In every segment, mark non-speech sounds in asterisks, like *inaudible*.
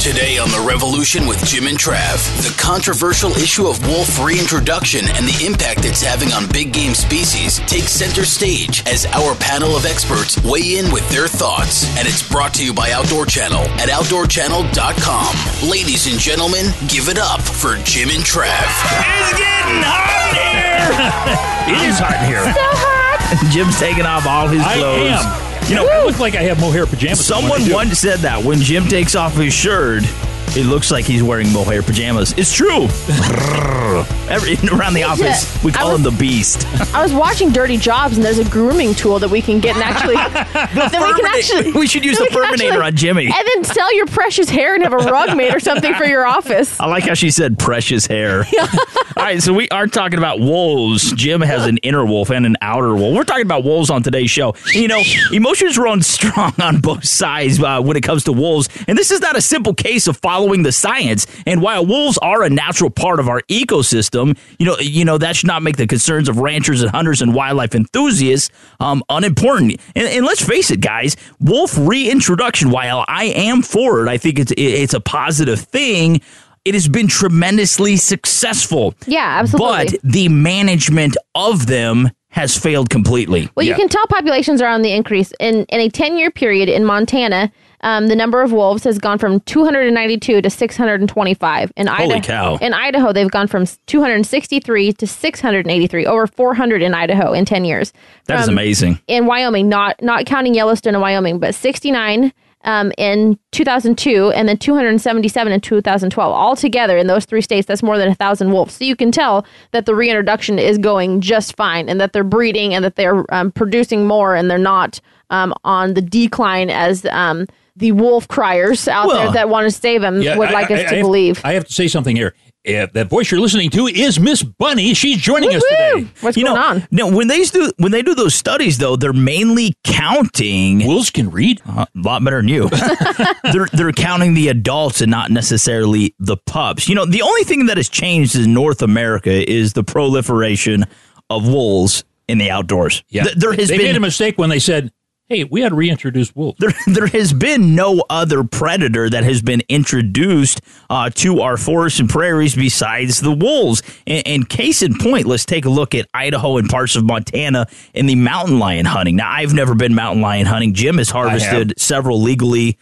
Today on The Revolution with Jim and Trav, the controversial issue of wolf reintroduction and the impact it's having on big game species takes center stage as our panel of experts weigh in with their thoughts. And it's brought to you by Outdoor Channel at OutdoorChannel.com. Ladies and gentlemen, give it up for Jim and Trav. It's getting hot in here. *laughs* it is hot in here. So hot. Jim's taking off all his I clothes. am. You know, I look like I have mohair pajamas. on when I Someone once said that when Jim takes off his shirt, it looks like he's wearing mohair pajamas. It's true. *laughs* Every, around the office, we call was- him the Beast. I was watching Dirty Jobs, and there's a grooming tool that we can get and actually *laughs* that we can actually we should use the Furminator on Jimmy. and then sell your precious hair and have a rug made or something for your office. I like how she said precious hair. *laughs* All right, so we are talking about wolves. Jim has an inner wolf and an outer wolf. We're talking about wolves on today's show. You know, emotions run strong on both sides uh, when it comes to wolves, and this is not a simple case of following the science. And while wolves are a natural part of our ecosystem, you know, you know that should not make the concerns of ranchers and hunters and wildlife enthusiasts um, unimportant. And, and let's face it, guys, wolf reintroduction. While I am for it, I think it's it's a positive thing it has been tremendously successful. Yeah, absolutely. But the management of them has failed completely. Well, you can tell populations are on the increase. In in a 10 year period in Montana, um, the number of wolves has gone from 292 to 625. In Holy Idaho, cow. In Idaho, they've gone from 263 to 683, over 400 in Idaho in 10 years. That is amazing. in Wyoming, not not counting Yellowstone and Wyoming, but 69 um, in 2002 and then 277 in 2012. all together in those three states, that's more than a thousand wolves. So you can tell that the reintroduction is going just fine and that they're breeding and that they're um, producing more and they're not um, on the decline as um, the wolf criers out Well, there that want to save them Yeah, would I- like I- us I to have- believe. I have to say something here. Uh, that voice you're listening to is Miss Bunny. She's joining us today. What's you going know, on? no, when they do when they do those studies though, they're mainly counting Wolves can read. a lot better than you. *laughs* they're they're counting the adults and not necessarily the pups. You know, the only thing that has changed in North America is the proliferation of wolves in the outdoors. Yeah, Th- there has they been made a mistake when they said, "Hey, we had to reintroduce wolves." there, *laughs* there has been no other predator that has been introduced uh, to our forests and prairies besides the wolves. And, and case in point, let's take a look at Idaho and parts of Montana and the mountain lion hunting. Now, I've never been mountain lion hunting. Jim has harvested several legally.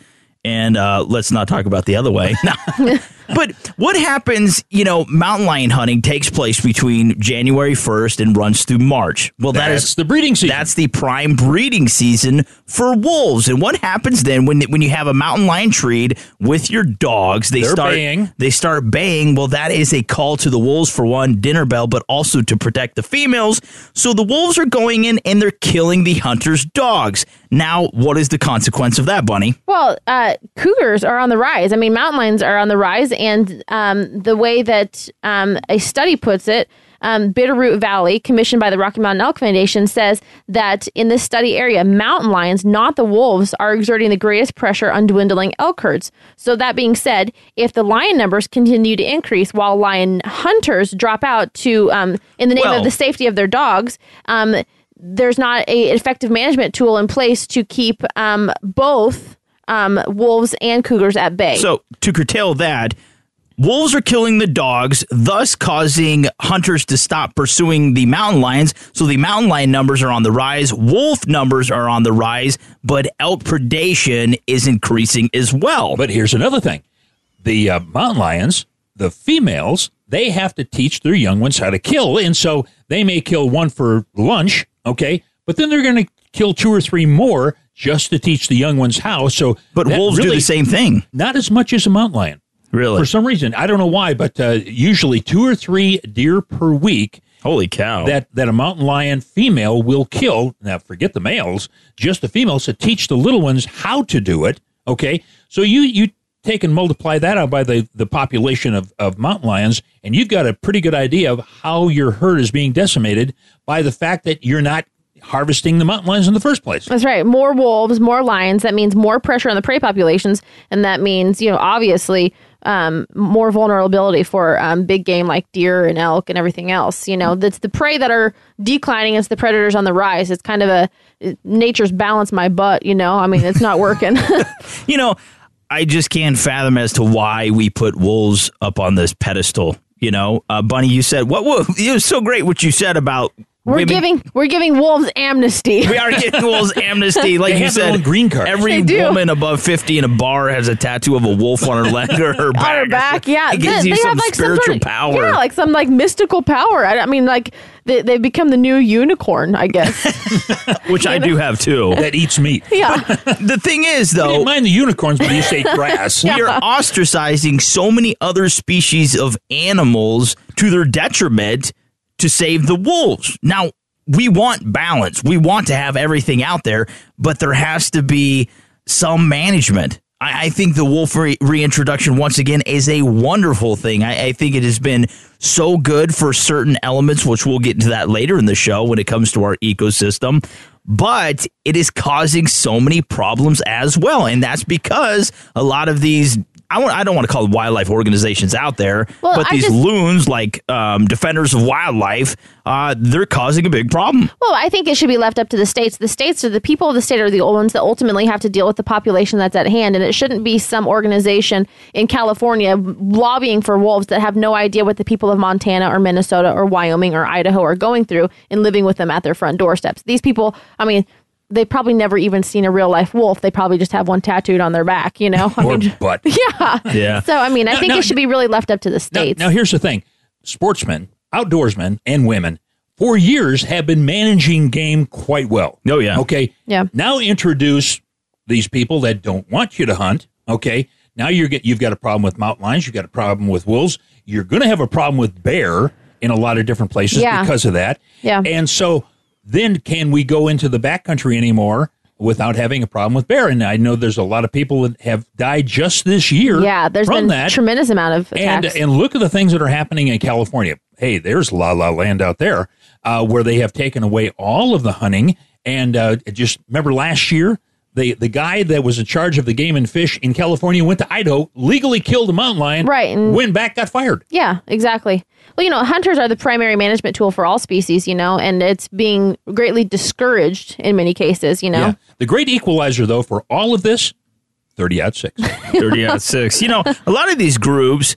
And uh, let's not talk about the other way. *laughs* but what happens, you know, mountain lion hunting takes place between January 1st and runs through March. Well, that is That's the breeding season. that's the prime breeding season for wolves. And what happens then when when you have a mountain lion treed with your dogs? They They're start baying. They start baying. Well, that is a call to the wolves for one dinner bell, but also to protect the females. So the wolves are going in and they're killing the hunter's dogs. Now, what is the consequence of that, Bunny? Well, uh, cougars are on the rise. I mean, mountain lions are on the rise, and um, the way that um, a study puts it, um, Bitterroot Valley, commissioned by the Rocky Mountain Elk Foundation, says that in this study area, mountain lions, not the wolves, are exerting the greatest pressure on dwindling elk herds. So, that being said, if the lion numbers continue to increase while lion hunters drop out to, um, in the name Well- of the safety of their dogs, um, there's not a effective management tool in place to keep um, both um, wolves and cougars at bay. So, to curtail that, wolves are killing the dogs, thus causing hunters to stop pursuing the mountain lions. So, the mountain lion numbers are on the rise, wolf numbers are on the rise, but elk predation is increasing as well. But here's another thing: the uh, mountain lions, the females, they have to teach their young ones how to kill, and so they may kill one for lunch, okay, but then they're going to kill two or three more just to teach the young ones how. So, but wolves do the same thing. Not as much as a mountain lion. Really? For some reason, I don't know why, but uh, usually two or three deer per week Holy cow. that that a mountain lion female will kill. Now, forget the males, just the females to teach the little ones how to do it. Okay, so you you take and multiply that out by the the population of of mountain lions, and you've got a pretty good idea of how your herd is being decimated by the fact that you're not harvesting the mountain lions in the first place. That's right. More wolves, more lions. That means more pressure on the prey populations, and that means you know obviously um, more vulnerability for um, big game like deer and elk and everything else. You know, that's the prey that are declining. It's the predators on the rise. It's kind of a nature's balance my butt. You know, I mean, it's not working. *laughs* *laughs* You know, I just can't fathom as to why we put wolves up on this pedestal. You know, uh, Bunny, you said what? what *laughs* it was so great what you said about we're women- giving we're giving wolves amnesty. We are giving wolves *laughs* amnesty, like They you said. green card. Every woman above fifty in a bar has a tattoo of a wolf on her leg or her back. *laughs* on her back. Yeah, it gives they, you they some have like spiritual some sort of, power. Yeah, like some like mystical power. I, I mean, like they they've become the new unicorn. I guess. *laughs* which I do have too. That eats meat. yeah. the thing is, though, didn't mind the unicorns, but you say grass. we are ostracizing so many other species of animals to their detriment to save the wolves. Now, we want balance. We want to have everything out there, but there has to be some management. I, I think the wolf re- reintroduction, once again, is a wonderful thing. I, I think it has been so good for certain elements, which we'll get into that later in the show when it comes to our ecosystem. But it is causing so many problems as well. And that's because a lot of these I want I don't want to call wildlife organizations out there, Well, but I these just- loons like um, defenders of wildlife, uh, they're causing a big problem. Well, I think it should be left up to the states. The states are the people of the state are the ones that ultimately have to deal with the population that's at hand, and it shouldn't be some organization in California lobbying for wolves that have no idea what the people of Montana or Minnesota or Wyoming or Idaho are going through and living with them at their front doorsteps. These people, I mean. They probably never even seen a real life wolf. They probably just have one tattooed on their back, you know. I Or *laughs* mean, butt. *laughs* yeah. Yeah. So I mean, I No, think no, it should be really left up to the Now, states. now, here's the thing sportsmen, outdoorsmen, and women for years have been managing game quite well. Oh, yeah. Okay. Yeah. Now introduce these people that don't want you to hunt. Okay. Now you're get, you've got a problem with mountain lions. You've got a problem with wolves. You're going to have a problem with bear in a lot of different places Yeah. because of that. Yeah. And so then can we go into the backcountry anymore without having a problem with bear? And I know there's a lot of people that have died just this year. yeah, there's from been that tremendous amount of and and look at the things that are happening in California. Hey, there's La La Land out there, uh, where they have taken away all of the hunting. And uh, just remember last year, the the guy that was in charge of the game and fish in California went to Idaho, legally killed a mountain lion, Right, and- went back, got fired. Yeah, exactly. Well, you know, hunters are the primary management tool for all species, you know, and it's being greatly discouraged in many cases, you know. Yeah. The great equalizer, though, for all of this, thirty aught six. *laughs* 30 out of 6. You know, a lot of these groups,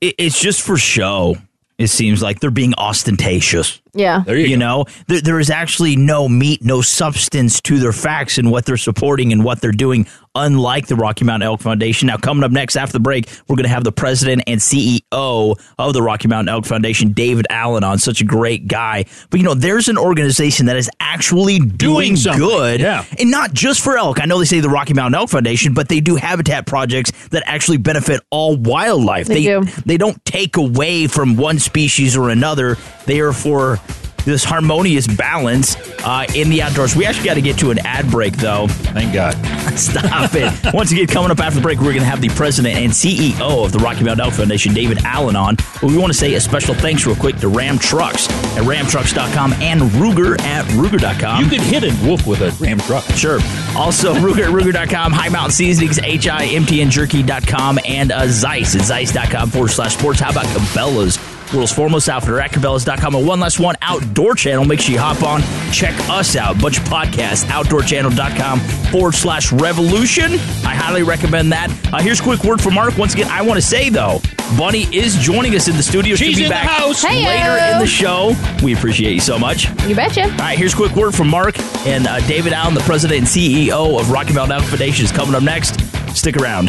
it, it's just for show. It seems like they're being ostentatious. Yeah. There you, You go. know, there, there is actually no meat, no substance to their facts and what they're supporting and what they're doing, unlike the Rocky Mountain Elk Foundation. Now, coming up next after the break, we're going to have the president and CEO of the Rocky Mountain Elk Foundation, David Allen, on. Such a great guy. But, you know, there's an organization that is actually doing, Doing good. yeah. And not just for elk. I know they say the Rocky Mountain Elk Foundation, but they do habitat projects that actually benefit all wildlife. They do. they don't take away from one species or another. They are for this harmonious balance uh, in the outdoors. We actually got to get to an ad break, though. Thank God. *laughs* Stop it. *laughs* Once again, coming up after the break, we're going to have the president and CEO of the Rocky Mountain Elk Foundation, David Allen, on. But we want to say a special thanks, real quick, to Ram Trucks at ramtrucks.com and Ruger at ruger.com. You could hit a wolf with a ram truck. Sure. Also, *laughs* Ruger at Ruger.com, High Mountain Seasonings, H-I-M-T-N-Jerky.com, and uh, Zeiss at Zeiss.com forward slash sports. How about Cabela's? World's foremost outfitter at Cabela's.com. And one last one, Outdoor Channel. Make sure you hop on, check us out. Bunch of podcasts, OutdoorChannel.com forward slash revolution. I highly recommend that. Uh, here's a quick word from Mark. Once again, I want to say, though, Bunny is joining us in the studio. She's She'll be in the back house. Hey-o. later in the show. We appreciate you so much. You betcha. All right, here's a quick word from Mark and uh, David Allen, the president and CEO of Rocky Mountain Elk Foundation, is coming up next. Stick around.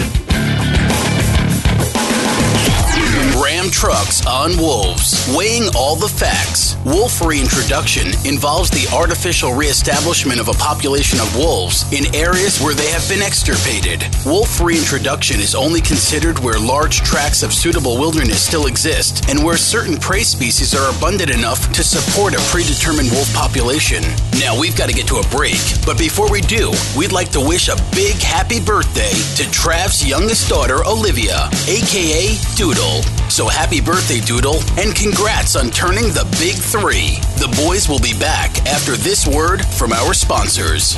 Trucks on wolves, weighing all the facts. Wolf reintroduction involves the artificial reestablishment of a population of wolves in areas where they have been extirpated. Wolf reintroduction is only considered where large tracts of suitable wilderness still exist and where certain prey species are abundant enough to support a predetermined wolf population. Now we've got to get to a break, but before we do, we'd like to wish a big happy birthday to Trav's youngest daughter, Olivia, aka Doodle. So happy birthday, Doodle, and congrats on turning the big three. The boys will be back after this word from our sponsors.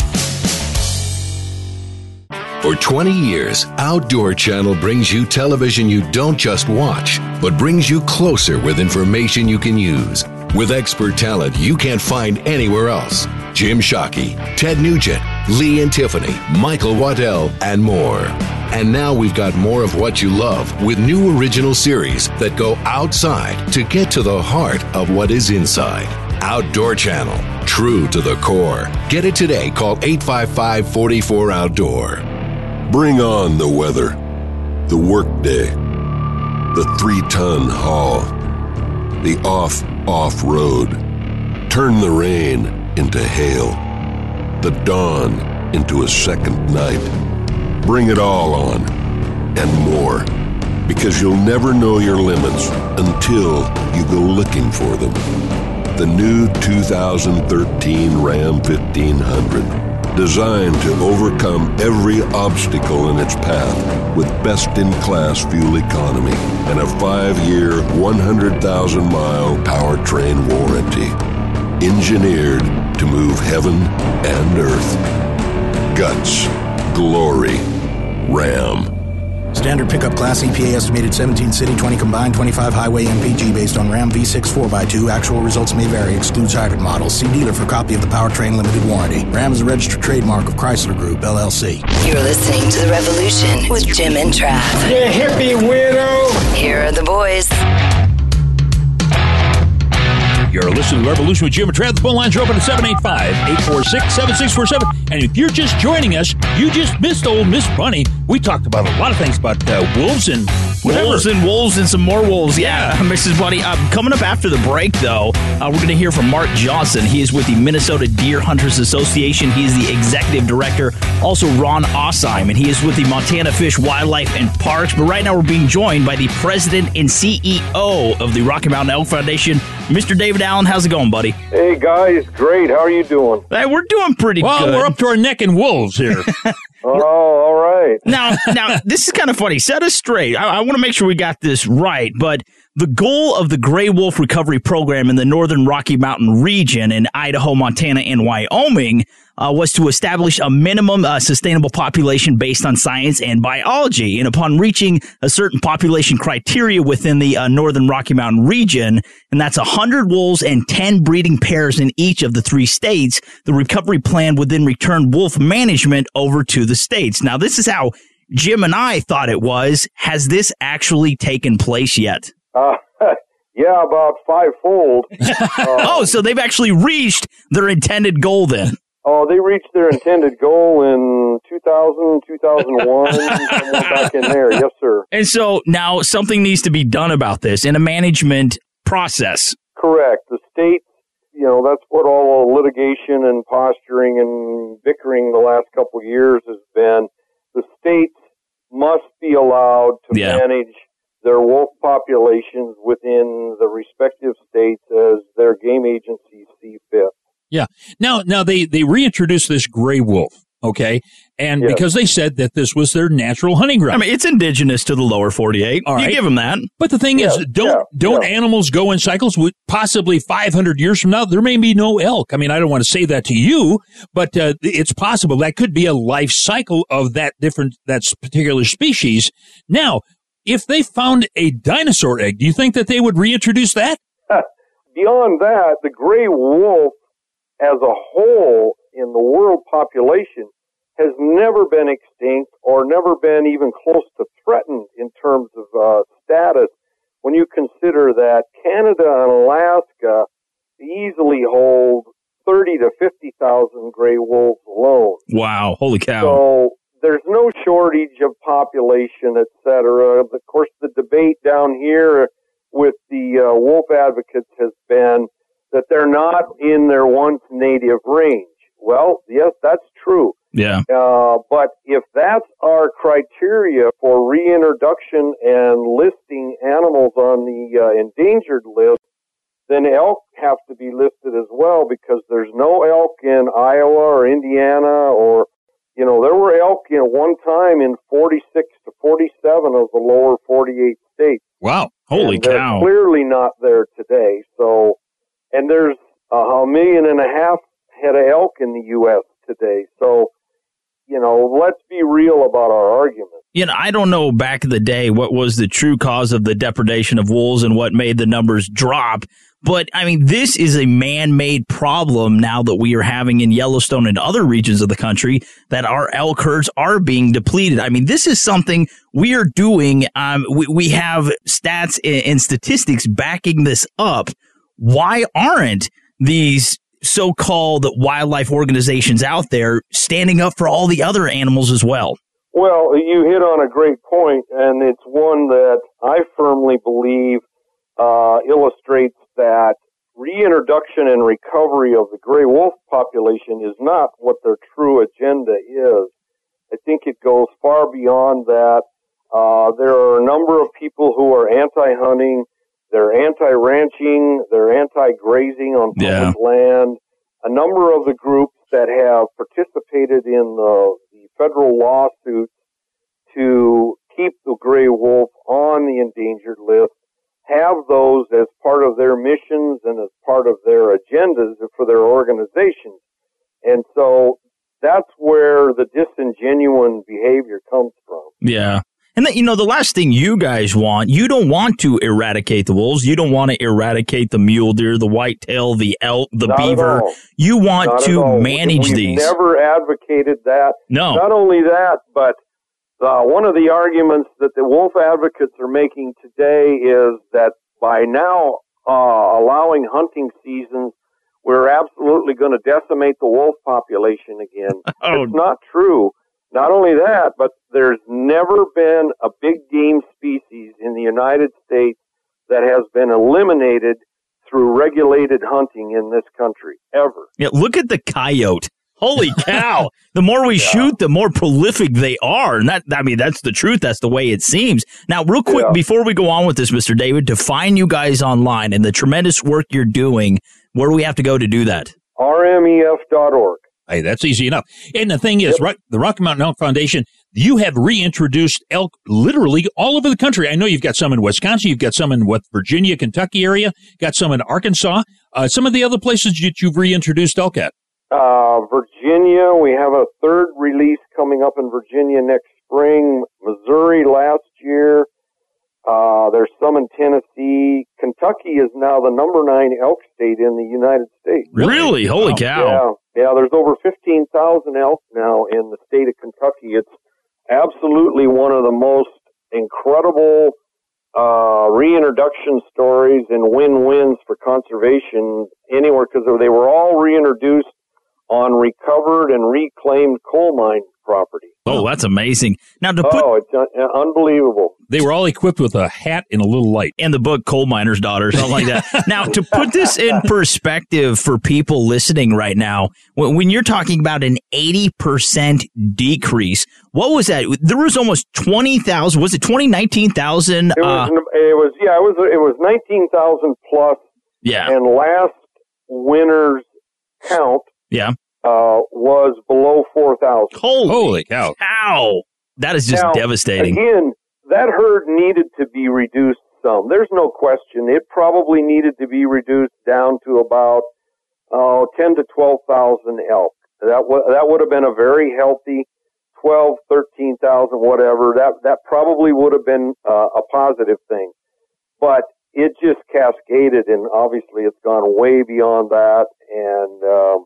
For 20 years, Outdoor Channel brings you television you don't just watch, but brings you closer with information you can use. With expert talent you can't find anywhere else. Jim Shockey, Ted Nugent, Lee and Tiffany, Michael Waddell, and more. And now we've got more of what you love with new original series that go outside to get to the heart of what is inside. Outdoor Channel, true to the core. Get it today. Call 855 44 Outdoor. Bring on the weather, the workday, the three ton haul, the off off road. Turn the rain into hail, the dawn into a second night. Bring it all on and more because you'll never know your limits until you go looking for them. The new 2013 Ram 1500 designed to overcome every obstacle in its path with best in class fuel economy and a five year, 100,000 mile powertrain warranty. Engineered to move heaven and earth. Guts, glory, Ram. Standard pickup class EPA estimated 17 city, 20 combined, 25 highway MPG based on Ram V6 4x2. Actual results may vary. Excludes hybrid models. See dealer for copy of the powertrain limited warranty. Ram is a registered trademark of Chrysler Group LLC. You're listening to The Revolution with Jim and Trav. You hippie weirdo! Here are the boys. You're listening to the Revolution with Jim and Trav. The phone lines are open at 785-846-7647. And if you're just joining us, you just missed old Miss Bunny. We talked about a lot of things about uh, wolves and whatever. Wolves and wolves and some more wolves. Yeah, *laughs* Mrs. Bunny. Uh, coming up after the break, though, uh, we're going to hear from Mark Johnson. He is with the Minnesota Deer Hunters Association. He is the executive director. Also, Ron Aasheim, and he is with the Montana Fish, Wildlife, and Parks. But right now, we're being joined by the president and CEO of the Rocky Mountain Elk Foundation, Mr. David Allen. How's it going, buddy? Hey guys, great. How are you doing? Hey, we're doing pretty Well, good. we're up to our neck in wolves here. *laughs* Oh, all right. now, now this is kind of funny. Set us straight. I, I want to make sure we got this right. But the goal of the Gray Wolf Recovery Program in the Northern Rocky Mountain region in Idaho, Montana, and Wyoming uh, was to establish a minimum uh, sustainable population based on science and biology. And upon reaching a certain population criteria within the uh, Northern Rocky Mountain region, and that's 100 wolves and 10 breeding pairs in each of the three states, the recovery plan would then return wolf management over to the states. Now, this is how Jim and I thought it was. Has this actually taken place yet? Uh, *laughs* yeah, about fivefold. *laughs* oh, so they've actually reached their intended goal then. Oh, they reached their intended goal in 2000, 2001, *laughs* back in there. Yes, sir. And so now something needs to be done about this in a management process. Correct. The state, you know, that's what all the litigation and posturing and bickering the last couple of years has been. The states must be allowed to Yeah. manage their wolf populations within the respective states as their game agencies see fit. Yeah. Now, now they they reintroduced this gray wolf. Okay, and Yes. because they said that this was their natural hunting ground. I mean, it's indigenous to the lower 48. All You give them that. but the thing is, don't yeah, don't yeah. animals go in cycles? Possibly 500 years from now, there may be no elk. I mean, I don't want to say that to you, but uh, it's possible that could be a life cycle of that different that particular species. Now, if they found a dinosaur egg, do you think that they would reintroduce that? *laughs* Beyond that, the gray wolf as a whole in the world population has never been extinct or never been even close to threatened in terms of uh, status when you consider that Canada and Alaska easily hold 30 to 50,000 gray wolves alone. Wow. Holy cow. So there's no shortage of population, et cetera. Of course, the debate down here with the uh, wolf advocates has been that they're not in their once native range. Well, yes, that's true. Yeah. Uh, but if that's our criteria for reintroduction and listing animals on the uh, endangered list, then elk have to be listed as well because there's no elk in Iowa or Indiana or, you know, there were elk you know, one time in 46 to 47 of the lower 48 states. Wow. Holy and cow. Clearly not there today. So, and there's uh, a million and a half head of elk in the U.S. today. So, you know, let's be real about our argument. You know, I don't know back in the day what was the true cause of the depredation of wolves and what made the numbers drop. But I mean, this is a man made problem now that we are having in Yellowstone and other regions of the country that our elk herds are being depleted. I mean, this is something we are doing. Um, we, we have stats and, statistics backing this up. Why aren't these so called wildlife organizations out there standing up for all the other animals as well? Well, you hit on a great point, and it's one that I firmly believe uh, illustrates that reintroduction and recovery of the gray wolf population is not what their true agenda is. I think it goes far beyond that. Uh, there are a number of people who are anti-hunting, they're anti-ranching, they're anti-grazing on public Yeah. land. A number of the groups that have participated in the, the federal lawsuits to keep the gray wolf on the endangered list have those as part of their missions and as part of their agendas for their organizations. And so that's where the disingenuine behavior comes from. Yeah. And that, you know, the last thing you guys want, you don't want to eradicate the wolves. You don't want to eradicate the mule deer, the whitetail, the elk, the Not beaver. You want Not to manage We've these. Never advocated that. No. Not only that, but uh, one of the arguments that the wolf advocates are making today is that by now uh, allowing hunting seasons, we're absolutely going to decimate the wolf population again. *laughs* Oh. It's not true. Not only that, but there's never been a big game species in the United States that has been eliminated through regulated hunting in this country ever. Yeah, look at the coyote. Holy *laughs* cow. the more we shoot, the more prolific they are. And that, I mean, that's the truth. That's the way it seems. Now, real quick, Yeah. before we go on with this, Mr. David, to find you guys online and the tremendous work you're doing, where do we have to go to do that? RMEF.org. Hey, that's easy enough. And the thing is, Rock, the Rocky Mountain Elk Foundation, you have reintroduced elk literally all over the country. I know you've got some in Wisconsin, you've got some in what Virginia, Kentucky area, got some in Arkansas. Uh, some of the other places that you've reintroduced elk at. Uh, Virginia, we have a third release coming up in Virginia next spring. Missouri last year. Uh, there's some in Tennessee. Kentucky is now the number nine elk state in the United States. Really? Holy Wow. cow. Yeah, yeah. There's over 15,000 elk now in the state of Kentucky. It's absolutely one of the most incredible uh, reintroduction stories and win-wins for conservation anywhere because they were all reintroduced on recovered and reclaimed coal mine property. Oh, that's amazing. Now, to put Oh, it's un- unbelievable. They were all equipped with a hat and a little light. and the book Coal Miner's Daughter, something like that. *laughs* now, to put this in perspective for people listening right now, when, when you're talking about an 80% decrease, what was that? There was almost 20,000, was it 20, 19,000? It was, Uh, it was, yeah, it was, it was 19,000 plus yeah, and last winter's count yeah. uh, was below 4,000. Holy, Holy cow. cow. That is just Now, devastating. Again, that herd needed to be reduced some. There's no question. It probably needed to be reduced down to about oh, 10 to 12,000 elk. That wa that would have been a very healthy 12, 13,000, whatever. That that probably would have been uh, a positive thing. But it just cascaded, and obviously it's gone way beyond that. And um,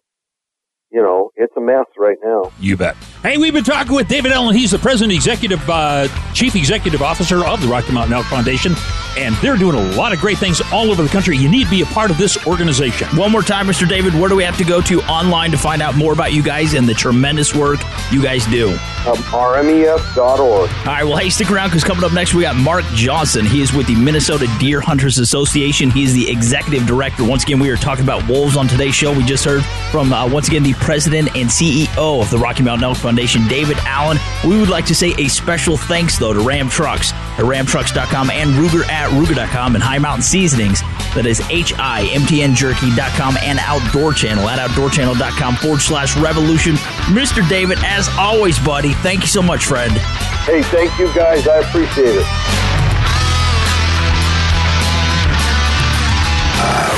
you know, it's a mess right now. You bet. Hey, we've been talking with David Allen. He's the president, executive, uh, chief executive officer of the Rocky Mountain Elk Foundation. and they're doing a lot of great things all over the country. You need to be a part of this organization. One more time, Mr. David, where do we have to go to online to find out more about you guys and the tremendous work you guys do? Um, RMEF.org. All right, well, hey, stick around because coming up next, we got Mark Johnson. He is with the Minnesota Deer Hunters Association. He is the executive director. Once again, we are talking about wolves on today's show. We just heard from, uh, once again, the president and CEO of the Rocky Mountain Elk Foundation, David Allen. We would like to say a special thanks, though, to Ram Trucks at ramtrucks.com and Ruger at Ruger.com and High Mountain Seasonings. That is H-I-M-T-N-Jerky.com and Outdoor Channel at outdoorchannel.com forward slash revolution. Mr. David, as always, buddy, thank you so much, friend. Hey, thank you guys. I appreciate it.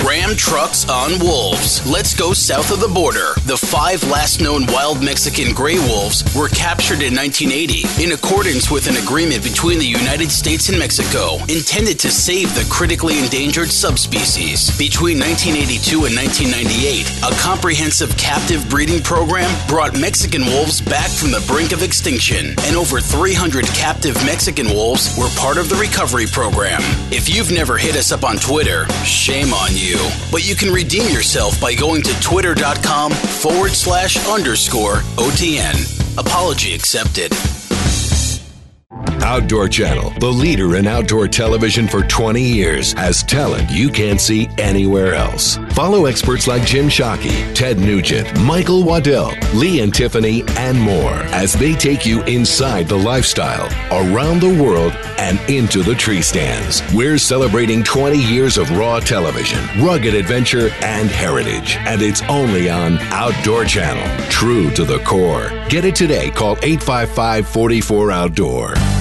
Ram trucks on wolves. Let's go south of the border. The five last known wild Mexican gray wolves were captured in 1980 in accordance with an agreement between the United States and Mexico intended to save the critically endangered subspecies. Between 1982 and 1998, a comprehensive captive breeding program brought Mexican wolves back from the brink of extinction, and over 300 captive Mexican wolves were part of the recovery program. If you've never hit us up on Twitter, shame on you. But you can redeem yourself by going to twitter.com forward slash underscore OTN. Apology accepted. Outdoor Channel, the leader in outdoor television for 20 years, has talent you can't see anywhere else. Follow experts like Jim Shockey, Ted Nugent, Michael Waddell, Lee and Tiffany, and more as they take you inside the lifestyle, around the world, and into the tree stands. We're celebrating 20 years of raw television, rugged adventure, and heritage. And it's only on Outdoor Channel. True to the core. Get it today. Call 855 44 Outdoor.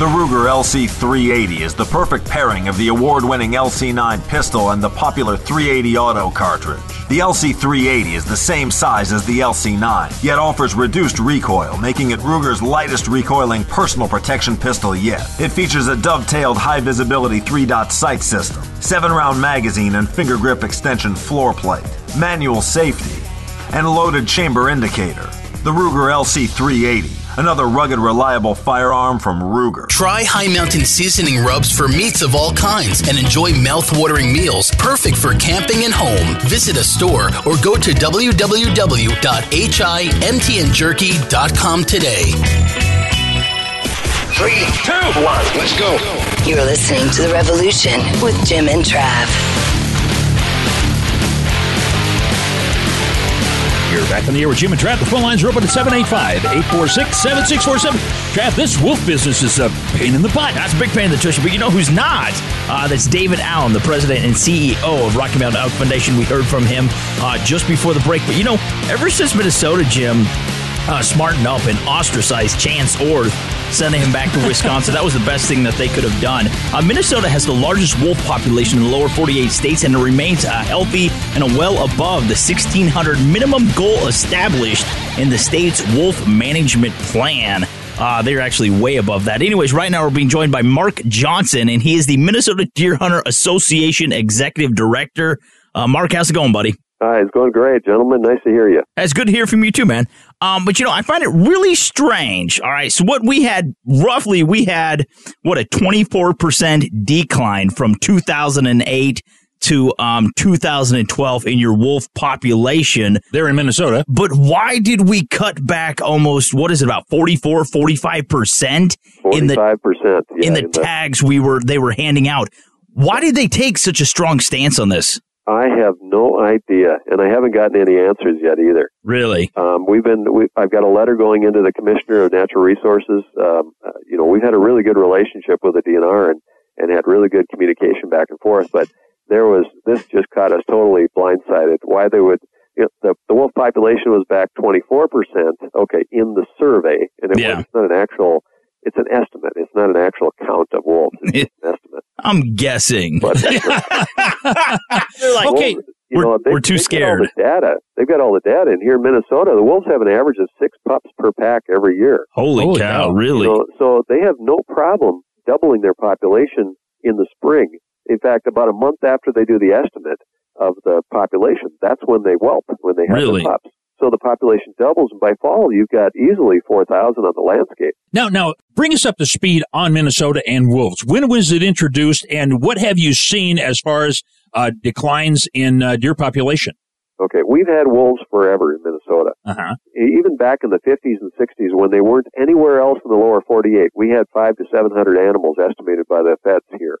The Ruger LC380 is the perfect pairing of the award winning LC9 pistol and the popular 380 auto cartridge. The LC380 is the same size as the LC9, yet offers reduced recoil, making it Ruger's lightest recoiling personal protection pistol yet. It features a dovetailed high visibility 3 dot sight system, 7 round magazine and finger grip extension floor plate, manual safety, and loaded chamber indicator. The Ruger LC380 Another rugged, reliable firearm from Ruger. Try High Mountain seasoning rubs for meats of all kinds and enjoy mouth-watering meals perfect for camping and home. Visit a store or go to www.himtnjerky.com today. Three, two, one, let's go. You're listening to The Revolution with Jim and Trav. You're back on the air with Jim and Trav. The phone lines are open at 785 846 7647. Trav, this wolf business is a pain in the butt. That's a big pain in the tush, but you know who's not? Uh, that's David Allen, the president and CEO of Rocky Mountain Elk Foundation. We heard from him uh, just before the break. But you know, ever since Minnesota, Jim, uh, smartened up and ostracized Chance Orth, sending him back to Wisconsin. that was the best thing that they could have done. Uh, Minnesota has the largest wolf population in the lower 48 states, and it remains uh, healthy and well above the 1,600 minimum goal established in the state's wolf management plan. Uh, they're actually way above that. Anyways, right now we're being joined by Mark Johnson, and he is the Minnesota Deer Hunter Association Executive Director. Uh, Mark, how's it going, buddy? Hi, it's going great, gentlemen. Nice to hear you. It's good to hear from you too, man. Um, but you know, I find it really strange. All right, so what we had roughly, we had what a twenty four percent decline from two thousand and eight to um 2012 in your wolf population there in Minnesota. But why did we cut back almost what is it about 44 45% in the 45%. Yeah, in the tags we were they were handing out? Why did they take such a strong stance on this? I have no idea, and I haven't gotten any answers yet either. Really? Um, we've been. We, I've got a letter going into the Commissioner of Natural Resources. Um, uh, you know, we've had a really good relationship with the DNR and and had really good communication back and forth. But there was this just caught us totally blindsided. Why they would. You know, the, the wolf population was back 24%, okay, in the survey, and it Yeah. was not an actual, it's an estimate. It's not an actual count of wolves. It's just an estimate. *laughs* I'm guessing. But *laughs* They're like, okay, you We're, know, they, we're too they've got all scared. the data. They've got all the data. And here in Minnesota, the wolves have an average of six pups per pack every year. Holy, Holy cow, cow. really? You know, so they have no problem doubling their population in the spring. In fact, about a month after they do the estimate of the population, that's when they whelp, when they have Really? the pups. So the population doubles, and by fall, you've got easily 4,000 on the landscape. Now, now, bring us up to speed on Minnesota and wolves. When was it introduced, and what have you seen as far as uh, declines in uh, deer population? Okay, we've had wolves forever in Minnesota. Uh-huh. Even back in the 50s and 60s, when they weren't anywhere else in the lower 48, we had five to 700 animals estimated by the feds here.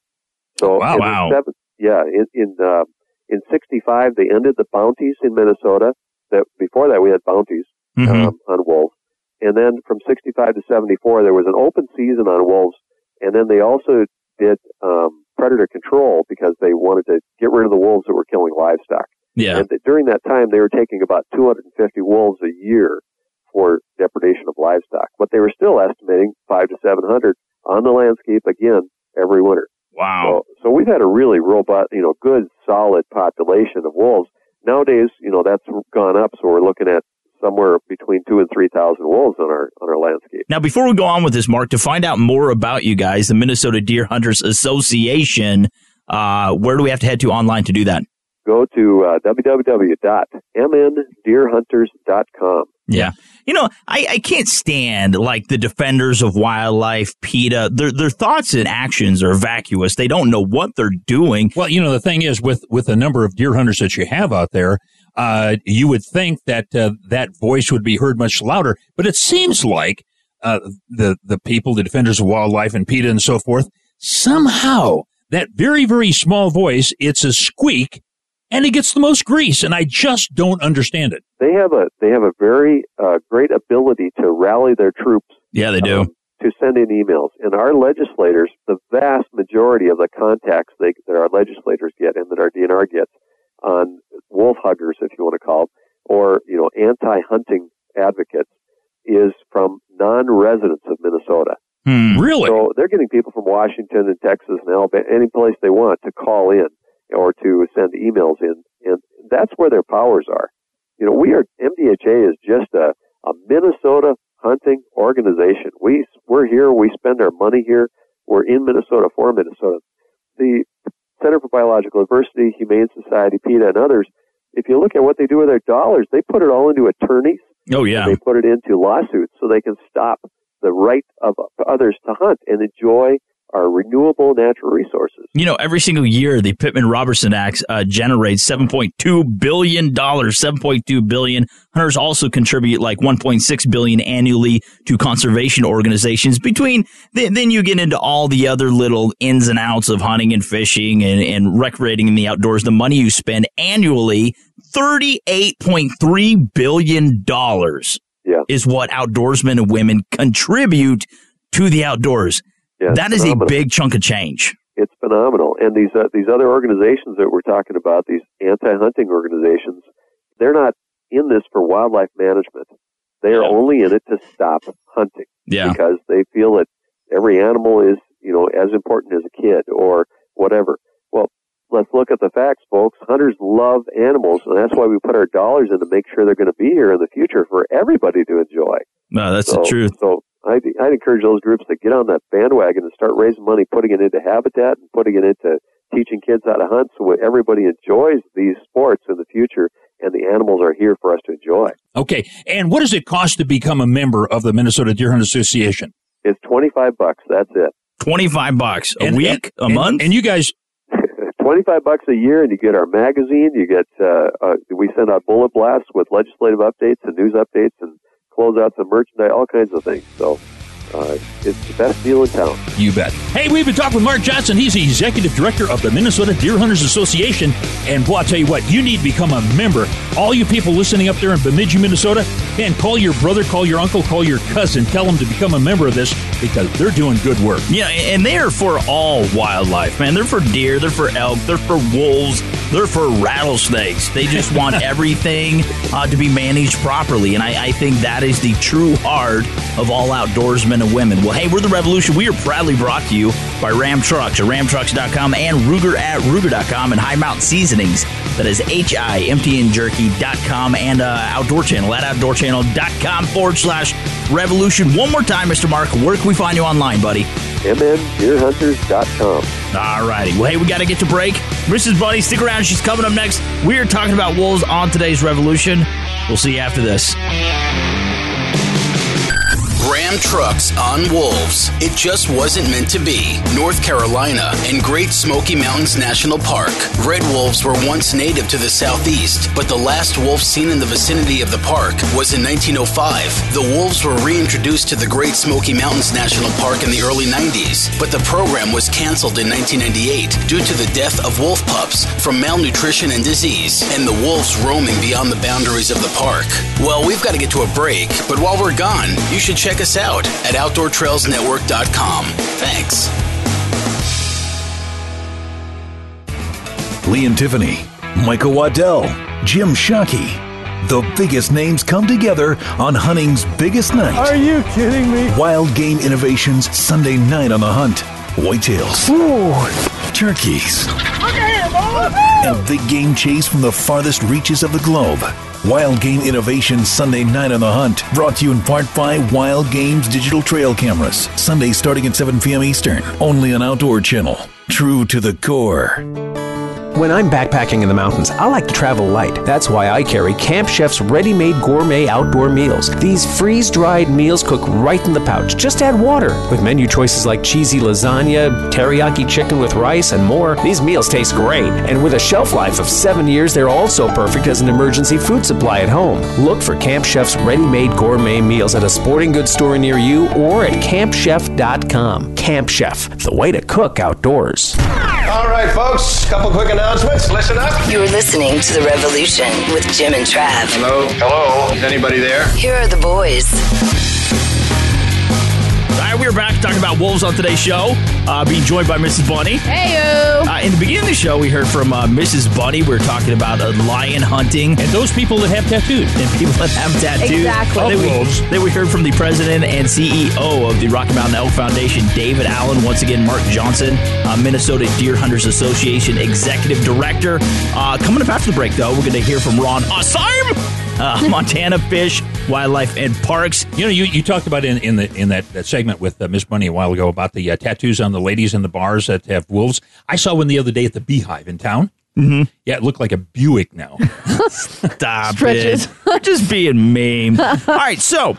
So Wow, in wow. seven- yeah, in in, uh, in 65 they ended the bounties in Minnesota. That before that we had bounties Mhm. um, on wolves, and then from 65 to 74 there was an open season on wolves, and then they also did um, predator control because they wanted to get rid of the wolves that were killing livestock. yeah. And th- during that time, they were taking about 250 wolves a year for depredation of livestock, but they were still estimating five to 700 on the landscape again every winter. Wow. So, so we've had a really robust, you know, good, solid population of wolves. Nowadays, you know, that's gone up, so we're looking at somewhere between two and three thousand wolves on our on our landscape. Now, before we go on with this, Mark, to find out more about you guys, the Minnesota Deer Hunters Association, uh, where do we have to head to online to do that? Go to uh, www.mndeerhunters.com. Yeah. You know, I, I can't stand like the defenders of wildlife, PETA. Their their thoughts and actions are vacuous. They don't know what they're doing. Well, you know, the thing is, with with the number of deer hunters that you have out there, uh, you would think that uh, that voice would be heard much louder. But it seems like uh, the the people, the defenders of wildlife, and PETA and so forth, somehow that very very small voice, it's a squeak, and it gets the most grease, and I just don't understand it. They have a they have a very uh, great ability to rally their troops Yeah, they do. um, to send in emails. And our legislators, the vast majority of the contacts they, that our legislators get and that our DNR gets on wolf huggers, if you want to call them, or you know anti-hunting advocates, is from non-residents of Minnesota. Hmm. Really? So they're getting people from Washington and Texas and Alabama, any place they want to call in or to send emails in, and that's where their powers are. You know, we are MDHA is just a, a Minnesota hunting organization. We we're here. We spend our money here. We're in Minnesota for Minnesota. The Center for Biological Diversity, Humane Society, PETA, and others. If you look at what they do with their dollars, they put it all into attorneys. Oh yeah. They put it into lawsuits so they can stop the right of others to hunt and enjoy our renewable natural resources. You know, every single year, the Pittman Robertson Act uh, generates seven point two billion dollars. Seven point two billion. Hunters also contribute like one point six billion annually to conservation organizations. Between then, then you get into all the other little ins and outs of hunting and fishing and, and recreating in the outdoors. The money you spend annually, thirty eight point three billion dollars. Yeah. is what outdoorsmen and women contribute to the outdoors. Yeah, that is phenomenal. a big chunk of change. It's phenomenal. And these uh, these other organizations that we're talking about, these anti-hunting organizations, they're not in this for wildlife management. They are only in it to stop hunting Yeah. because they feel that every animal is, you know, as important as a kid or whatever. Well, let's look at the facts, folks. Hunters love animals, and that's why we put our dollars in to make sure they're going to be here in the future for everybody to enjoy. No, that's so, the truth. So I'd, I'd encourage those groups to get on that bandwagon and start raising money, putting it into habitat and putting it into teaching kids how to hunt so everybody enjoys these sports in the future and the animals are here for us to enjoy. Okay, and what does it cost to become a member of the Minnesota Deer Hunt Association? It's 25 bucks. That's it. 25 bucks a And- week, a and- month? And you guys, *laughs* 25 bucks a year and you get our magazine. You get, uh, uh, we send out bullet blasts with legislative updates and news updates and closeouts and merchandise, all kinds of things. So, uh, it's the best deal in town. You bet. Hey, we've been talking with Mark Johnson. He's the executive director of the Minnesota Deer Hunters Association. And boy, I'll tell you what, you need to become a member. All you people listening up there in Bemidji, Minnesota, man, call your brother, call your uncle, call your cousin, tell them to become a member of this because they're doing good work. Yeah, and they are for all wildlife, man. They're for deer, they're for elk, they're for wolves, they're for rattlesnakes. They just want *laughs* everything uh, to be managed properly. And I, I think that is the true heart of all outdoorsmen and women. Well, hey, we're the Revolution. We are proudly brought to you by Ram Trucks at ramtrucks.com and Ruger at Ruger.com and High Mountain Seasonings. That is H-I-M-T-N-Jerky.com and uh, Outdoor Channel at OutdoorChannel.com forward slash revolution. One more time, Mr. Mark, where can we find you online, buddy? MNDeerHunters.com. All righty. Well, hey, we got to get to break. Mrs. Bunny, stick around. She's coming up next. We are talking about wolves on today's Revolution. We'll see you after this. Ram trucks on wolves. It just wasn't meant to be. North Carolina and Great Smoky Mountains National Park. Red wolves were once native to the southeast, but the last wolf seen in the vicinity of the park was in 1905. The wolves were reintroduced to the Great Smoky Mountains National Park in the early 90s, but the program was canceled in 1998 due to the death of wolf pups from malnutrition and disease, and the wolves roaming beyond the boundaries of the park. Well, we've got to get to a break, but while we're gone, you should check us out at OutdoorTrailsNetwork.com. Thanks. Lee and Tiffany, Michael Waddell, Jim Shockey. The biggest names come together on hunting's biggest night. Are you kidding me? Wild Game Innovations Sunday night on the hunt. Whitetails, turkeys, and big game chase from the farthest reaches of the globe. Wild Game Innovation Sunday night on the hunt. Brought to you in part by Wild Games Digital Trail Cameras. Sunday starting at 7 p.m. Eastern. Only on Outdoor Channel. True to the core. When I'm backpacking in the mountains, I like to travel light. That's why I carry Camp Chef's ready made gourmet outdoor meals. These freeze dried meals cook right in the pouch. Just add water. With menu choices like cheesy lasagna, teriyaki chicken with rice, and more, these meals taste great. And with a shelf life of seven years, they're also perfect as an emergency food supply at home. Look for Camp Chef's ready made gourmet meals at a sporting goods store near you or at campchef.com. Camp Chef, the way to cook outdoors. All right, folks, couple quick announcements. Listen up. You're listening to The Revolution with Jim and Trav. Hello? Hello? Is anybody there? Here are the boys. All right, we're back talking about wolves on today's show. Uh, being joined by Mrs. Bunny. Heyo. Uh, in the beginning of the show, we heard from uh, Mrs. Bunny. We were talking about uh, lion hunting. And those people that have tattoos. And people that have tattoos. Exactly. Then we, then we heard from the president and CEO of the Rocky Mountain Elk Foundation, David Allen. Once again, Mark Johnson, uh, Minnesota Deer Hunters Association Executive Director. Uh, coming up after the break, though, we're going to hear from Ron Aasheim, uh, Montana Fish, Wildlife, and Parks. You know, you, you talked about in, in the in that, that segment with uh, Miss Bunny a while ago about the uh, tattoos on the ladies in the bars that have wolves. I saw one the other day at the Beehive in town. Mm-hmm. Yeah, it looked like a Buick now. *laughs* Stop Stretches. it. You're *laughs* just being mean. *laughs* All right, so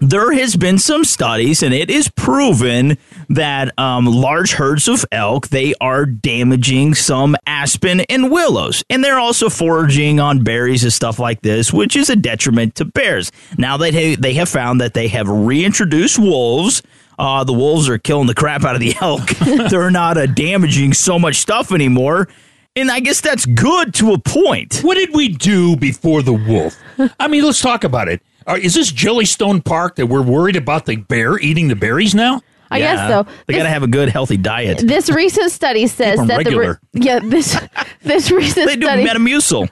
there has been some studies, and it is proven that um, large herds of elk they are damaging some aspen and willows, and they're also foraging on berries and stuff like this, which is a detriment to bears. Now that they, they have found that they have reintroduced wolves. Uh, the wolves are killing the crap out of the *laughs* elk. they're not uh, damaging so much stuff anymore. And I guess that's good to a point. What did we do before the wolf? I mean, let's talk about it. Uh, is this Jellystone Park that we're worried about the bear eating the berries now? I guess so. They got to have a good, healthy diet. This recent study says that the regular. yeah this *laughs* this recent They do study Metamucil.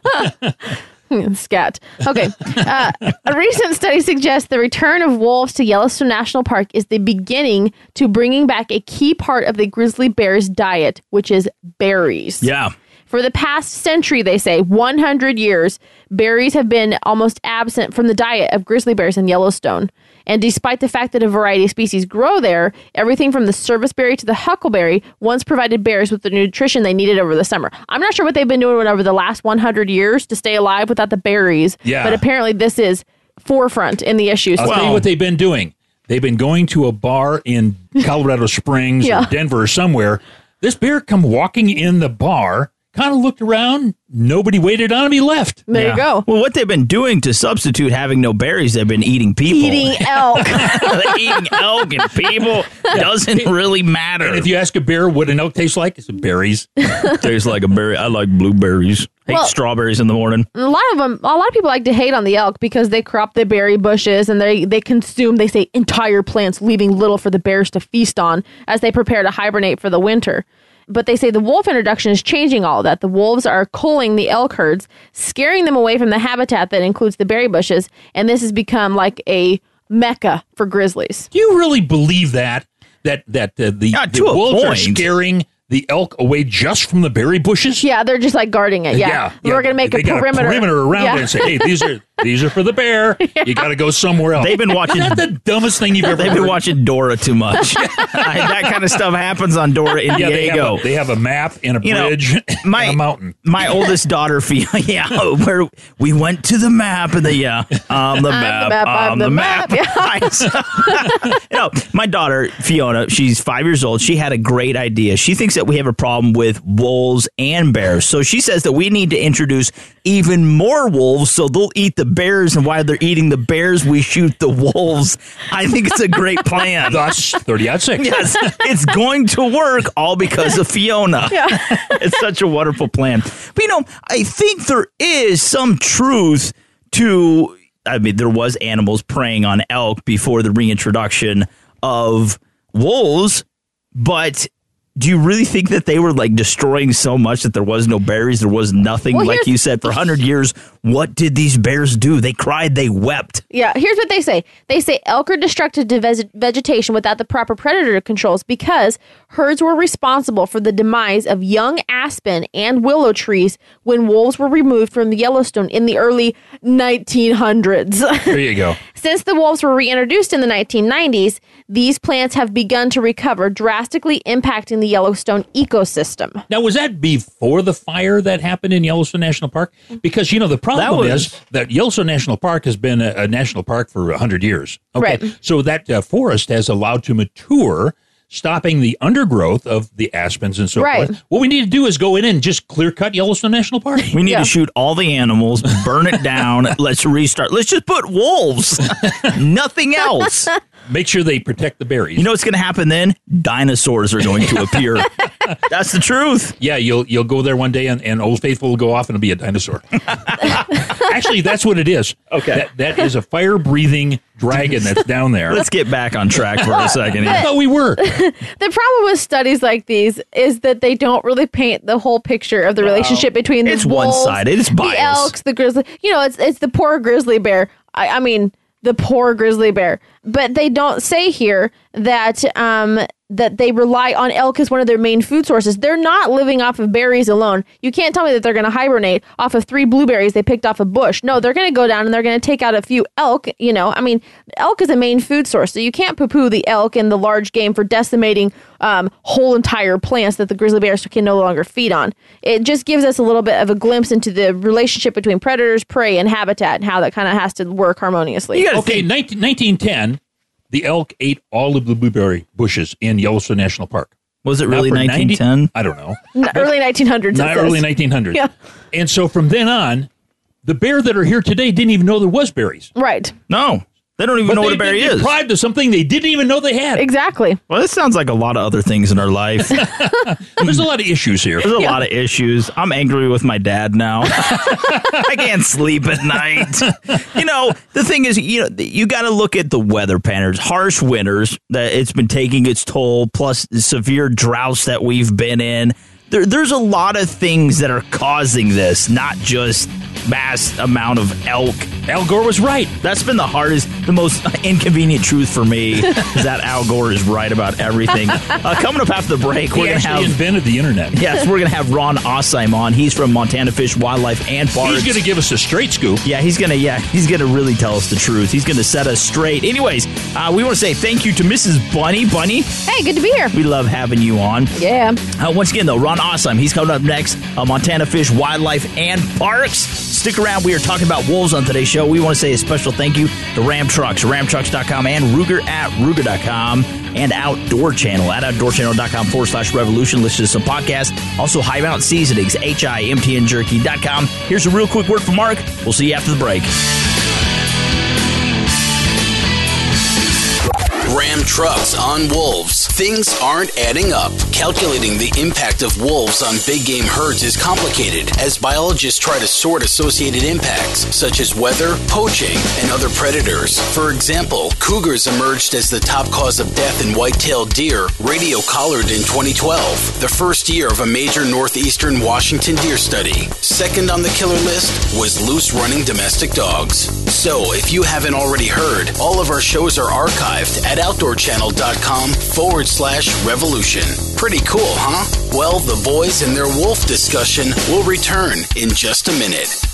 *laughs* Scat. Okay. Uh, a recent study suggests the return of wolves to Yellowstone National Park is the beginning to bringing back a key part of the grizzly bear's diet, which is berries. yeah. For the past century, they say 100 years, berries have been almost absent from the diet of grizzly bears in Yellowstone. And despite the fact that a variety of species grow there, everything from the serviceberry to the huckleberry once provided bears with the nutrition they needed over the summer. I'm not sure what they've been doing over the last 100 years to stay alive without the berries, Yeah. but apparently this is forefront in the issues. I'll tell you what they've been doing. They've been going to a bar in *laughs* Colorado Springs Yeah. or Denver or somewhere. This bear come walking in the bar, kind of looked around. Nobody waited on him. He left. There you go. Well, what they've been doing to substitute having no berries, they've been eating people. Eating elk. *laughs* eating elk and people doesn't really matter. And if you ask a bear what an elk tastes like, it's berries. *laughs* Tastes like a berry. I like blueberries. Hate Well- strawberries in the morning. a lot of them a lot of people like to hate on the elk because they crop the berry bushes and they they consume they say entire plants leaving little for the bears to feast on as they prepare to hibernate for the winter but they say the wolf introduction is changing all that. The wolves are culling the elk herds scaring them away from the habitat that includes the berry bushes. And this has become like a mecca for grizzlies. Do you really believe that? That that uh, the, Yeah, the to a wolves are scaring the elk away just from the berry bushes. Yeah, they're just like guarding it. Yeah, we're gonna make they a got perimeter. perimeter around Yeah. it and say, "Hey, these are *laughs* these are for the bear. You got to go somewhere else." They've been watching- Isn't that the dumbest thing you've *laughs* ever. They've been watching Dora too much. *laughs* that kind of stuff happens on Dora in Yeah, they have, Diego. a, they have a map and a You know, bridge my- and a mountain. My oldest daughter, Fia, yeah, where we went to the map and the yeah, on the map, map, I'm on the the map. you know, my daughter Fiona, she's five years old. She had a great idea. She thinks that we have a problem with wolves and bears, so she says that we need to introduce even more wolves, so they'll eat the bears, and while they're eating the bears, we shoot the wolves. I think it's a great plan. *laughs* Thus, thirty aught six. Yes, it's going to work all because of Fiona. *laughs* Yeah. *laughs* it's such a wonderful plan. But you know, I think there is some truth to I mean, there was animals preying on elk before the reintroduction of wolves, but do you really think that they were like destroying so much that there was no berries, there was nothing? Well, like you said, for 100 years, what did these bears do? They cried, they wept. Yeah, here's what they say. They say elk are destructive to veg- vegetation without the proper predator controls because herds were responsible for the demise of young aspen and willow trees when wolves were removed from the Yellowstone in the early 1900s. There you go. *laughs* Since the wolves were reintroduced in the 1990s, these plants have begun to recover, drastically impacting the Yellowstone ecosystem. Now, was that before the fire that happened in Yellowstone National Park? Because you know the problem That was- is that Yellowstone National Park has been a, a national park for hundred years. Okay, Right. so that uh, forest has allowed to mature, stopping the undergrowth of the aspens and so Right. forth. What we need to do is go in and just clear cut Yellowstone National Park. We need Yeah. to shoot all the animals, burn it down. *laughs* let's restart. Let's just put wolves. *laughs* Nothing else. Make sure they protect the berries. You know what's going to happen then? Dinosaurs are going to appear. *laughs* *laughs* That's the truth. Yeah, you'll you'll go there one day and, and Old Faithful will go off and it'll be a dinosaur. *laughs* Actually, that's what it is. Okay. That, that is a fire breathing dragon that's down there. Let's get back on track for a second. I Here. thought we were. *laughs* The problem with studies like these is that they don't really paint the whole picture of the relationship between the It's wolves, one-sided. It's the biased. elks, the grizzly. You know, it's it's the poor grizzly bear. I, I mean, the poor grizzly bear. But they don't say here that um that they rely on elk as one of their main food sources. They're not living off of berries alone. You can't tell me that they're going to hibernate off of three blueberries they picked off a bush. No, they're going to go down and they're going to take out a few elk. You know, I mean, elk is a main food source, so you can't poo-poo the elk and the large game for decimating um, whole entire plants that the grizzly bears can no longer feed on. It just gives us a little bit of a glimpse into the relationship between predators, prey, and habitat, and how that kind of has to work harmoniously. You gotta Okay, think. 19, 1910, the elk ate all of the blueberry bushes in Yellowstone National Park. Was it really for 90 1910? I don't know. Early 1900s. Not early 1900s. Yeah. And so from then on, the bear that are here today didn't even know there was berries. Right. No. They don't even But know what a berry been is. deprived of something they didn't even know they had. Exactly. Well, this sounds like a lot of other things in our life. *laughs* There's a lot of issues here. There's a lot of issues. I'm angry with my dad now. *laughs* I can't sleep at night. You know, the thing is, you know, you got to look at the weather patterns. Harsh winters that it's been taking its toll, plus the severe droughts that we've been in. There, there's a lot of things that are causing this, not just mass amount of elk. Al Gore was right. That's been the hardest, the most inconvenient truth for me is that Al Gore is right about everything. Uh, coming up after the break, we're going to have invented the internet. Yes, we're going to have Ron Aasheim on. He's from Montana Fish, Wildlife, and Parks. He's going to give us a straight scoop. yeah, he's gonna. Yeah, he's gonna really tell us the truth. He's gonna set us straight. Anyways, uh, we want to say thank you to Mrs. Bunny. Bunny, Hey, good to be here. we love having you on. Yeah. Uh, once again, though, Ron Aasheim. He's coming up next. Uh, Montana Fish, Wildlife, and Parks. Stick around. We are talking about wolves on today's show. We want to say a special thank you to Ram Trucks, ramtrucks.com, and Ruger at Ruger.com, and Outdoor Channel at outdoorchannel.com forward slash revolution. Listen to some podcasts. Also, High Mountain Seasonings, HIMTNJerky.com. Here's a real quick word from Mark. We'll see you after the break. Ram trucks on wolves. Things aren't adding up. Calculating the impact of wolves on big game herds is complicated as biologists try to sort associated impacts, such as weather, poaching, and other predators. For example, cougars emerged as the top cause of death in white-tailed deer, radio collared in 2012, the first year of a major northeastern Washington deer study. Second on the killer list was loose running domestic dogs. So, if you haven't already heard, all of our shows are archived at outdoorchannel.com forward slash revolution. Pretty cool, huh? Well, the boys and their wolf discussion will return in just a minute.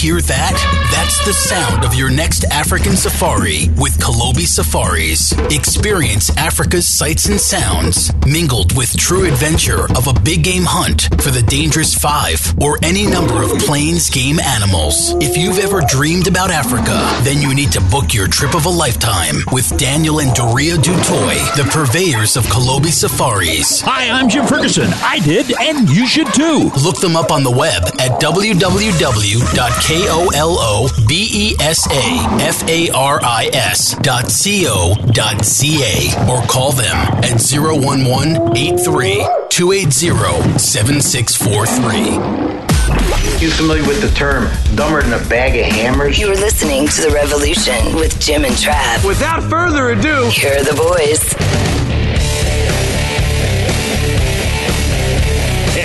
Hear that? That's the sound of your next African safari with Kalobi Safaris. Experience Africa's sights and sounds, mingled with true adventure of a big game hunt for the dangerous five or any number of plains game animals. If you've ever dreamed about Africa, then you need to book your trip of a lifetime with Daniel and Doria Dutoy, the purveyors of Kalobi Safaris. Hi, I'm Jim Ferguson. I did, and you should too. Look them up on the web at www.kolobessafaris.co.za or call them at 011 83 280 7643. You familiar with the term dumber than a bag of hammers? You're listening to The Revolution with Jim and Trav. Without further ado, here are the boys.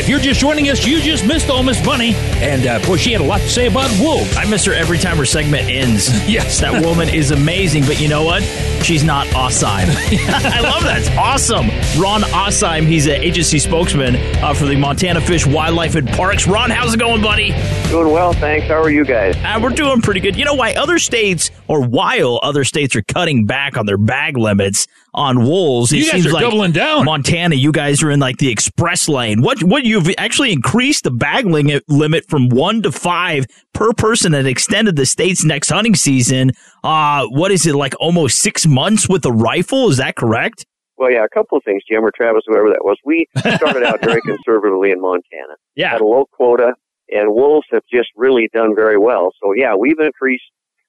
If you're just joining us, you just missed all Miss Bunny. And uh, boy, she had a lot to say about wolves. I miss her every time her segment ends. *laughs* yes. That woman is amazing, but you know what? She's not Aasheim. *laughs* I love that. It's awesome. Ron Aasheim, he's an agency spokesman uh, for the Montana Fish, Wildlife, and Parks. Ron, how's it going, buddy? Doing well, thanks. How are you guys? Uh, we're doing pretty good. You know why other states, or while other states are cutting back on their bag limits on wolves, You guys seems are like doubling down. Montana, you guys are in like the express lane. What? What you've actually increased the bag limit limit from one to five per person and extended the state's next hunting season. Uh, what is it like? Almost six months with a rifle? Is that correct? Well, yeah, a couple of things, Jim or Travis, whoever that was. We started out very *laughs* conservatively in Montana. Yeah. Had a low quota, and wolves have just really done very well. So, yeah, we've increased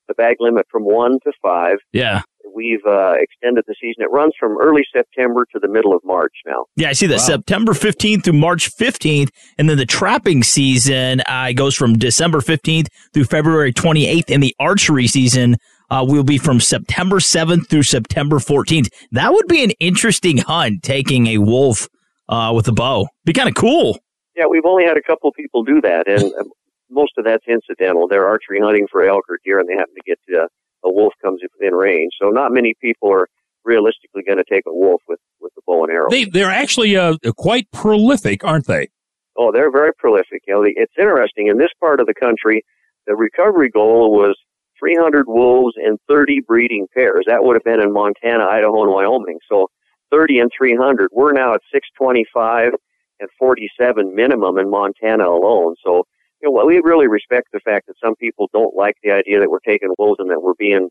the bag limit from one to five. Yeah. We've uh, extended the season. It runs from early September to the middle of March now. Yeah, I see that September 15th through March 15th. And then the trapping season uh, goes from December 15th through February 28th. And the archery season uh, will be from September 7th through September 14th. That would be an interesting hunt, taking a wolf uh, with a bow. Be kind of cool. Yeah, we've only had a couple of people do that, and most of that's incidental. They're archery hunting for elk or deer, and they happen to get to, uh, a wolf comes within range. So not many people are realistically going to take a wolf with with the bow and arrow. They, they're actually uh, quite prolific, aren't they? Oh, they're very prolific. You know, the, it's interesting in this part of the country. The recovery goal was 300 wolves and 30 breeding pairs. That would have been in Montana, Idaho, and Wyoming. So 30 and 300. We're now at 625 and 47 minimum in Montana alone. So, you know, we really respect the fact that some people don't like the idea that we're taking wolves and that we're being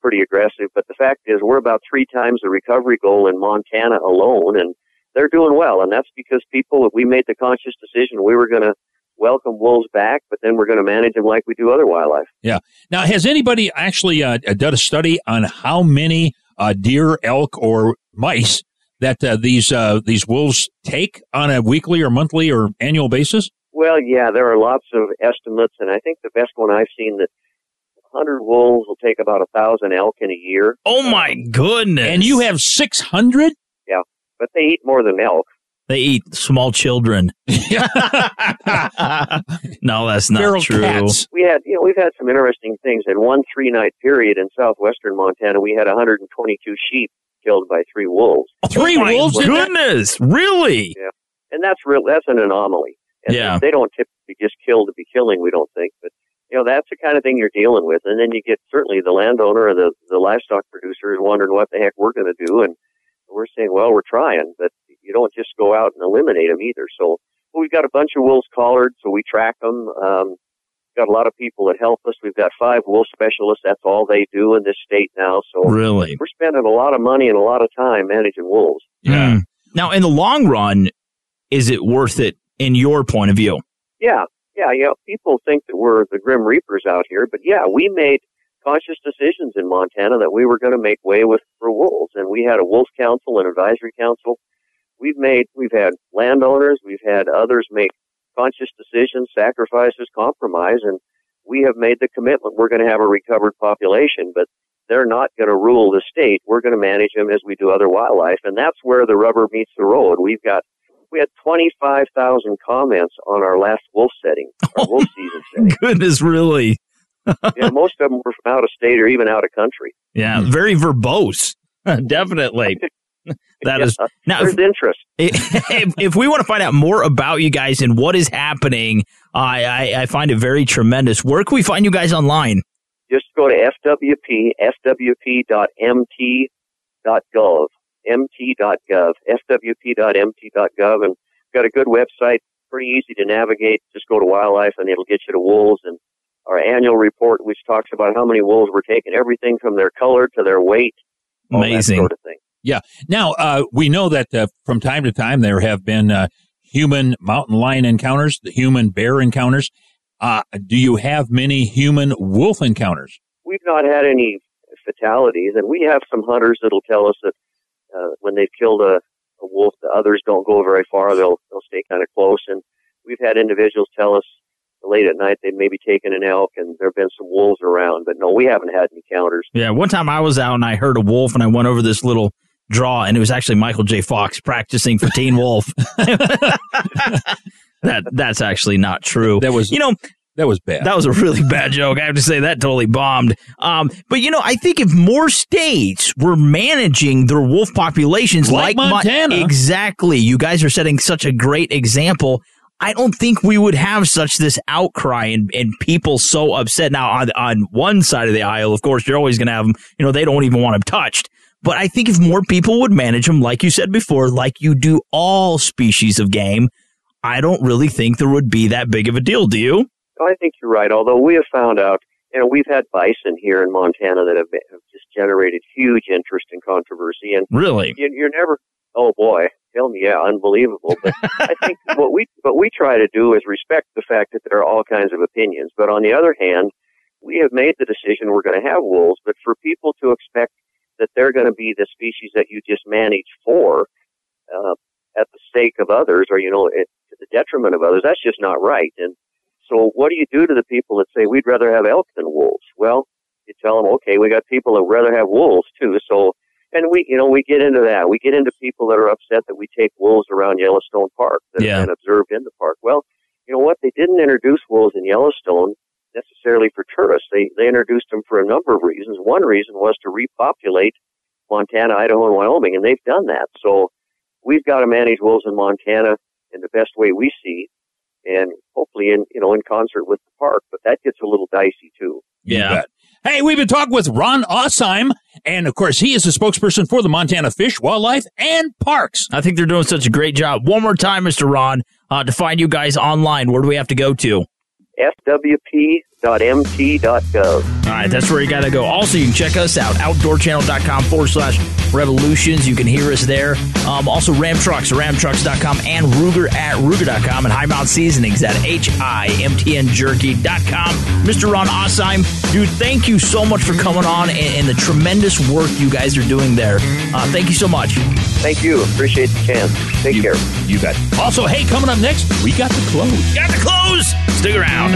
pretty aggressive. But the fact is, we're about three times the recovery goal in Montana alone, and they're doing well. And that's because people, we made the conscious decision we were going to welcome wolves back, but then we're going to manage them like we do other wildlife. Yeah. Now, has anybody actually uh, done a study on how many uh, deer, elk, or mice that uh, these uh, these wolves take on a weekly or monthly or annual basis? Well, yeah, there are lots of estimates, and I think the best one I've seen that 100 wolves will take about a thousand elk in a year. Oh my goodness! And you have 600? Yeah, but they eat more than elk. They eat small children. *laughs* *laughs* no, that's not Feral true. cats. We had, you know, we've had some interesting things. In one three night period in southwestern Montana, we had 122 sheep killed by three wolves. Oh three Oh wolves? in that? Goodness, really? Yeah, and that's real. That's an anomaly. And Yeah. they don't typically just kill to be killing. We don't think, but you know that's the kind of thing you're dealing with. And then you get certainly the landowner or the the livestock producer is wondering what the heck we're going to do, and we're saying, well, we're trying, but you don't just go out and eliminate them either. So we've got a bunch of wolves collared, so we track them. Um, got a lot of people that help us. We've got five wolf specialists. That's all they do in this state now. So Really? we're spending a lot of money and a lot of time managing wolves. Yeah. Now, in the long run, is it worth it in your point of view? Yeah, yeah, you know, people think that we're the Grim Reapers out here, but yeah, we made conscious decisions in Montana that we were going to make way with for wolves, and we had a wolf council and advisory council. We've made, we've had landowners, we've had others make conscious decisions, sacrifices, compromise, and we have made the commitment we're going to have a recovered population, but they're not going to rule the state. We're going to manage them as we do other wildlife, and that's where the rubber meets the road. We've got we had 25,000 comments on our last wolf setting, our wolf *laughs* season setting. Goodness, really? Yeah, *laughs* most of them were from out of state or even out of country. Yeah, hmm. very verbose. *laughs* Definitely. *laughs* That is now. There's If, interest. if, if we want to find out more about you guys and what is happening, I, I I find it very tremendous. Where can we find you guys online? Just go to FWP, fwp.mt.gov, mt.gov, fwp.mt.gov, and got a good website, pretty easy to navigate. Just go to wildlife and it'll get you to wolves and our annual report, which talks about how many wolves were taken, everything from their color to their weight, Amazing. sort of thing. Yeah. Now, uh, we know that uh, from time to time there have been uh, human mountain lion encounters, the human bear encounters. Uh, do you have many human wolf encounters? we've not had any fatalities, and we have some hunters that'll tell us that uh, when they've killed a, a wolf, the others don't go very far. They'll they'll stay kind of close, and we've had individuals tell us late at night they've maybe taken an elk, and there have been some wolves around, but no, we haven't had any encounters. Yeah, one time I was out and I heard a wolf and I went over this little draw and it was actually Michael J. Fox practicing for Teen Wolf. *laughs* that that's actually not true. That was you know that was bad. That was a really bad joke. I have to say that totally bombed. Um, but you know, I think if more states were managing their wolf populations Like Mon- Montana. exactly, you guys are setting such a great example. I don't think we would have such this outcry and, and people so upset. Now, on on one side of the aisle, of course, you're always going to have them. You know, they don't even want them touched. But I think if more people would manage them, like you said before, like you do all species of game, I don't really think there would be that big of a deal. Do you? I think you're right. Although we have found out, you know, we've had bison here in Montana that have, been, have just generated huge interest and controversy, and Really? you're never. Oh boy, tell me, yeah, unbelievable. But I *laughs* think what we what we try to do is respect the fact that there are all kinds of opinions. But on the other hand, we have made the decision we're going to have wolves. But for people to expect that they're going to be the species that you just manage for uh, at the sake of others, or you know, at, to the detriment of others, that's just not right. And so, what do you do to the people that say we'd rather have elk than wolves? Well, you tell them, okay, we got people that would rather have wolves too. So, and we, you know, we get into that. We get into people that are upset that we take wolves around Yellowstone Park that Yeah. have been observed in the park. Well, you know what? They didn't introduce wolves in Yellowstone necessarily for tourists. They they introduced them for a number of reasons. One reason was to repopulate Montana, Idaho, and Wyoming, and they've done that. So we've got to manage wolves in Montana in the best way we see, and hopefully in you know in concert with the park. But that gets a little dicey too. Yeah. Hey, we've been talking with Ron Aasheim, and of course, he is the spokesperson for the Montana Fish, Wildlife, and Parks. I think they're doing such a great job. One more time, Mr. Ron, uh, to find you guys online, where do we have to go to? fwp.mt.gov. All right, that's where you got to go. Also, you can check us out, outdoorchannel.com forward slash revolutions. You can hear us there. Um, also, Ram Trucks, ramtrucks.com, and Ruger at Ruger.com, and High Mount Seasonings at HIMTNJerky.com. Mr. Ron Aasheim, dude, thank you so much for coming on and, and the tremendous work you guys are doing there. Uh, thank you so much. Thank you. Appreciate the chance. Take care. You got Also, hey, coming up next, we got the clothes. Got the clothes. Stick around.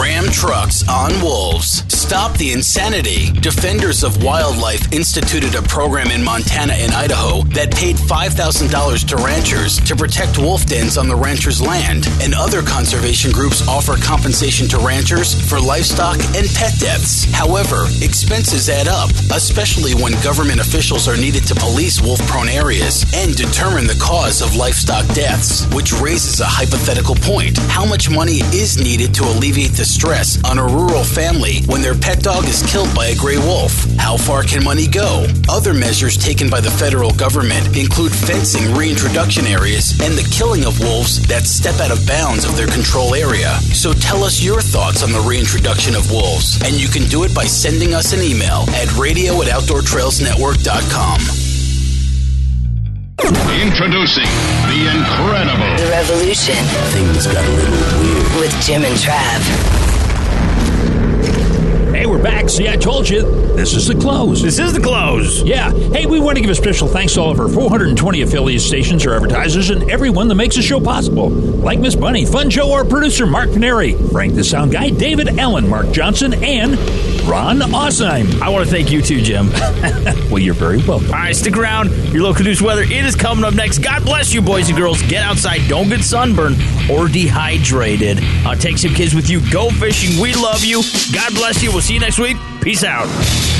Ram trucks on wolves. Stop the insanity. Defenders of Wildlife instituted a program in Montana and Idaho that paid $5,000 to ranchers to protect wolf dens on the rancher's land. And other conservation groups offer compensation to ranchers for livestock and pet deaths. However, expenses add up, especially when government officials are needed to police wolf prone areas and determine the cause of livestock deaths, which raises a hypothetical point. How much money is needed to alleviate the stress on a rural family when their pet dog is killed by a gray wolf? How far can money go? Other measures taken by the federal government include fencing reintroduction areas and the killing of wolves that step out of bounds of their control area. So tell us your thoughts on the reintroduction of wolves, and you can do it by sending us an email at radio at outdoortrailsnetwork.com. Introducing the incredible. The Revolution. Things got a little weird. With Jim and Trav. Hey, we're back. See, I told you, this is the close. This is the close. Yeah. Hey, we want to give a special thanks to all of our 420 affiliate stations, or advertisers, and everyone that makes the show possible. Like Miss Bunny, Fun Joe, our producer, Mark Paneri, Frank the Sound Guy, David Allen, Mark Johnson, and Ron Aasheim. I want to thank you too, Jim. *laughs* well, you're very welcome. All right, stick around. Your local news weather it is coming up next. God bless you, boys and girls. Get outside. Don't get sunburned or dehydrated. Uh, take some kids with you. Go fishing. We love you. God bless you. We'll see you next week. Peace out.